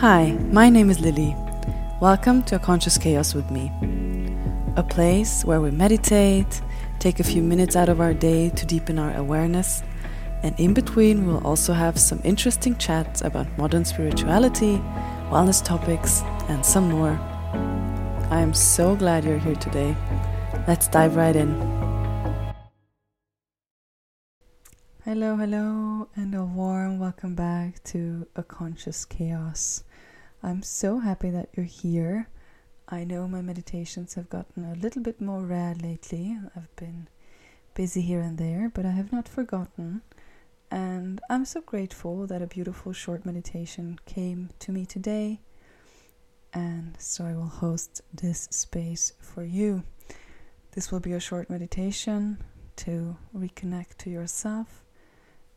Hi, my name is Lili. Welcome to A Conscious Chaos with me. A place where we meditate, take a few minutes out of our day to deepen our awareness, and in between, we'll also have some interesting chats about modern spirituality, wellness topics, and some more. I am so glad you're here today. Let's dive right in. Hello, hello, and a warm welcome back to A Conscious Chaos. I'm so happy that you're here. I know my meditations have gotten a little bit more rare lately. I've been busy here and there, but I have not forgotten. And I'm so grateful that a beautiful short meditation came to me today. And so I will host this space for you. This will be a short meditation to reconnect to yourself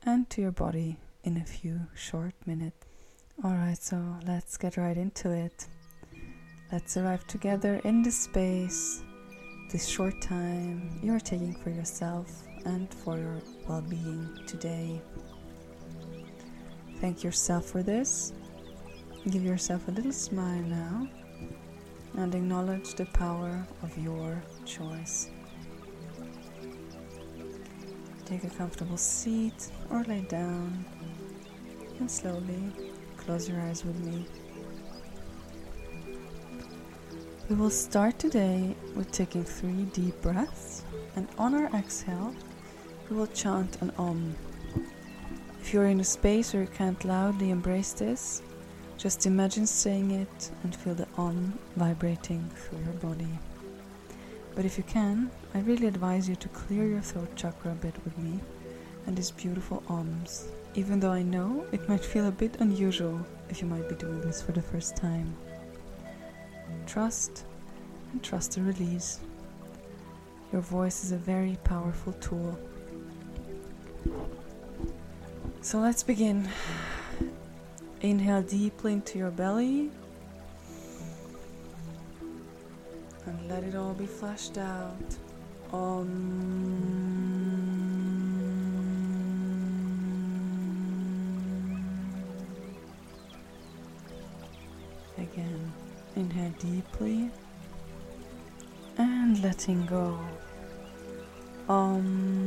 and to your body in a few short minutes. Alright, so let's get right into it. Let's arrive together in this space, this short time you are taking for yourself and for your well being today. Thank yourself for this. Give yourself a little smile now and acknowledge the power of your choice. Take a comfortable seat or lay down and slowly close your eyes with me. We will start today with taking three deep breaths, and on our exhale, we will chant an Om. If you're in a space where you can't loudly embrace this, just imagine saying it and feel the Om vibrating through your body. But if you can, I really advise you to clear your throat chakra a bit with me and these beautiful Oms even though I know it might feel a bit unusual if you might be doing this for the first time. Trust and trust the release. Your voice is a very powerful tool. So let's begin. Inhale deeply into your belly and let it all be flushed out. Om. Again, inhale deeply and letting go. Om.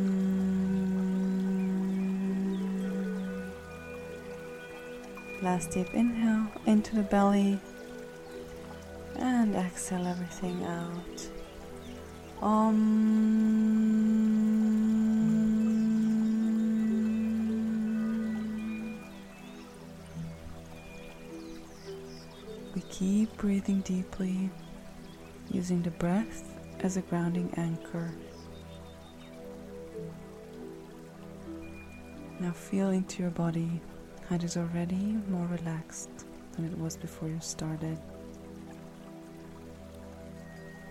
Last deep inhale into the belly and exhale everything out. Om. We keep breathing deeply, using the breath as a grounding anchor. Now feel into your body it is already more relaxed than it was before you started.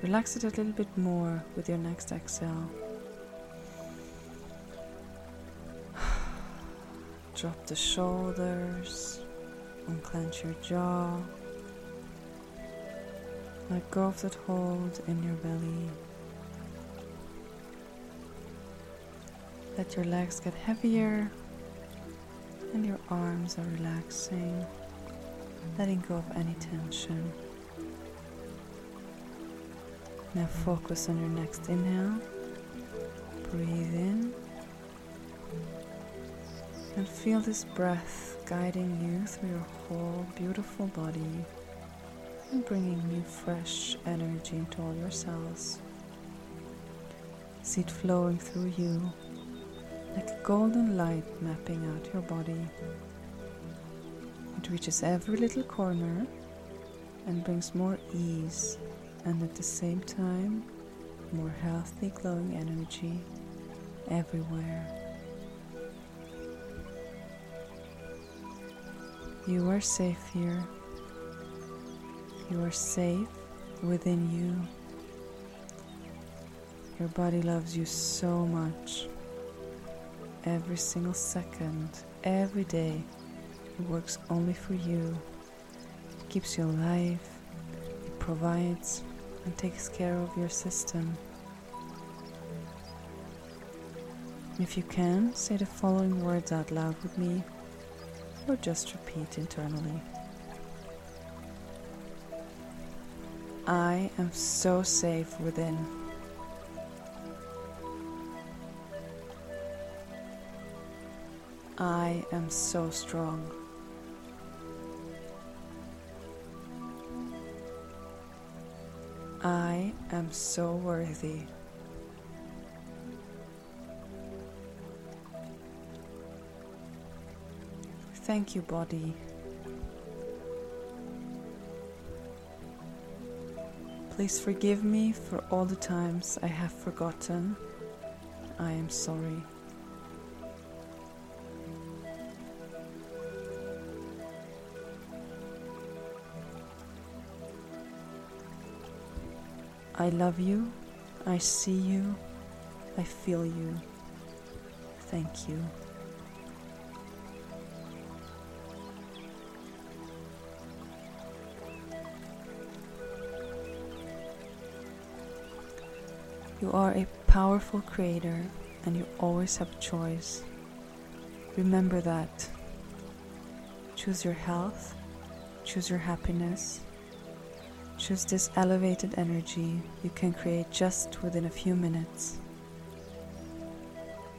Relax it a little bit more with your next exhale. Drop the shoulders, unclench your jaw. Let go of that hold in your belly. Let your legs get heavier and your arms are relaxing, letting go of any tension. Now focus on your next inhale. Breathe in and feel this breath guiding you through your whole beautiful body and bringing new fresh energy into all your cells. See it flowing through you like a golden light mapping out your body. It reaches every little corner and brings more ease and at the same time more healthy glowing energy everywhere. You are safe here. You are safe within you. Your body loves you so much. Every single second, every day, it works only for you. It keeps you alive, it provides and takes care of your system. If you can, say the following words out loud with me or just repeat internally. I am so safe within. I am so strong. I am so worthy. Thank you, body. Please forgive me for all the times I have forgotten. I am sorry. I love you, I see you, I feel you. Thank you. You are a powerful creator and you always have choice. Remember that. Choose your health, choose your happiness, choose this elevated energy you can create just within a few minutes.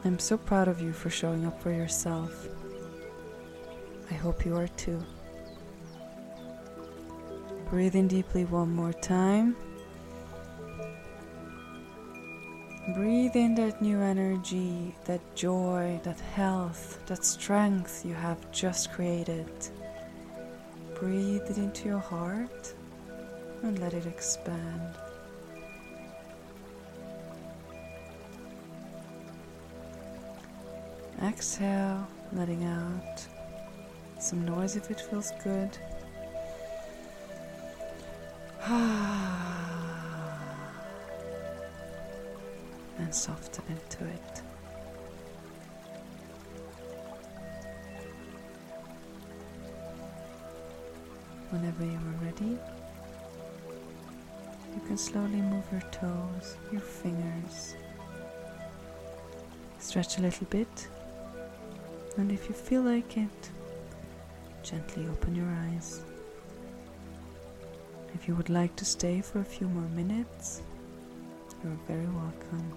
I'm so proud of you for showing up for yourself. I hope you are too. Breathe in deeply one more time. Breathe in that new energy, that joy, that health, that strength you have just created. Breathe it into your heart and let it expand. Exhale, letting out some noise if it feels good. and soften into it. Whenever you are ready, can slowly move your toes, your fingers. Stretch a little bit, and if you feel like it, gently open your eyes. If you would like to stay for a few more minutes, you're very welcome.